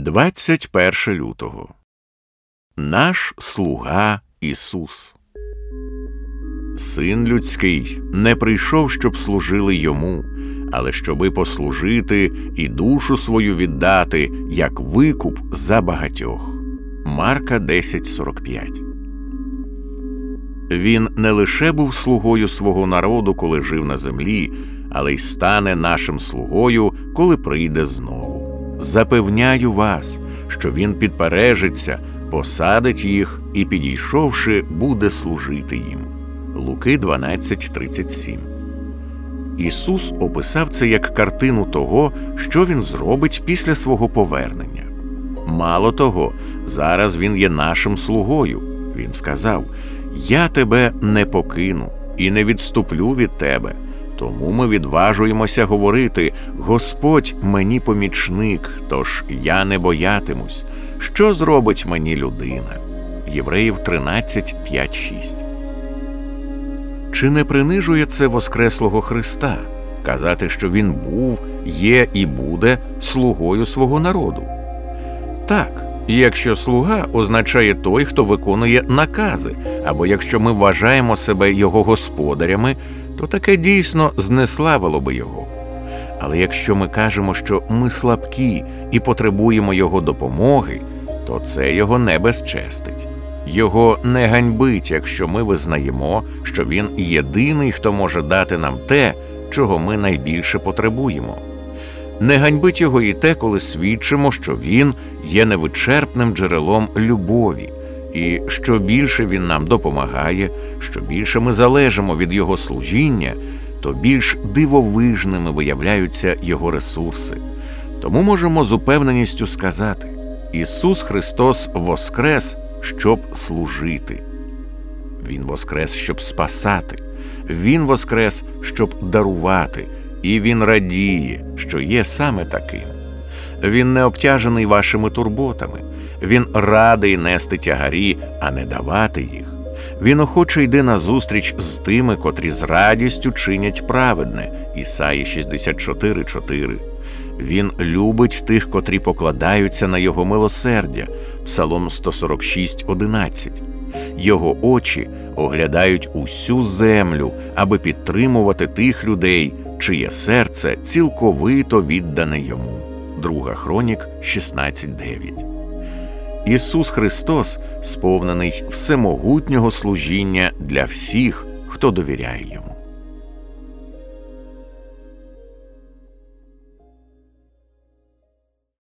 21 лютого Наш слуга Ісус. Син людський не прийшов, щоб служили йому, але щоби послужити і душу свою віддати, як викуп за багатьох. Марка 10.45 Він не лише був слугою свого народу, коли жив на землі, але й стане нашим слугою, коли прийде знову. Запевняю вас, що він підпережиться, посадить їх і, підійшовши, буде служити їм. Луки 12.37 Ісус описав це як картину того, що Він зробить після свого повернення. Мало того, зараз Він є нашим слугою. Він сказав: Я тебе не покину і не відступлю від тебе. Тому ми відважуємося говорити: Господь мені помічник, тож я не боятимусь. Що зробить мені людина? Євреїв 13, 5, 6 Чи не принижує це Воскреслого Христа казати, що Він був, є і буде слугою свого народу? Так, якщо слуга означає той, хто виконує накази, або якщо ми вважаємо себе його господарями, то таке дійсно знеславило би його. Але якщо ми кажемо, що ми слабкі і потребуємо його допомоги, то це його не безчестить. Його не ганьбить, якщо ми визнаємо, що він єдиний, хто може дати нам те, чого ми найбільше потребуємо. Не ганьбить його і те, коли свідчимо, що він є невичерпним джерелом любові, і що більше він нам допомагає, що більше ми залежимо від його служіння, то більш дивовижними виявляються його ресурси. Тому можемо з упевненістю сказати: Ісус Христос воскрес, щоб служити. Він воскрес, щоб спасати, Він воскрес, щоб дарувати, і Він радіє, що є саме таким. Він не обтяжений вашими турботами, він радий нести тягарі, а не давати їх. Він охоче йде на зустріч з тими, котрі з радістю чинять праведне. Ісаї 64,4. Він любить тих, котрі покладаються на його милосердя. Псалом 146,11. Його очі оглядають усю землю, аби підтримувати тих людей, чиє серце цілковито віддане йому. Друга Хронік 16.9 Ісус Христос сповнений всемогутнього служіння для всіх, хто довіряє йому.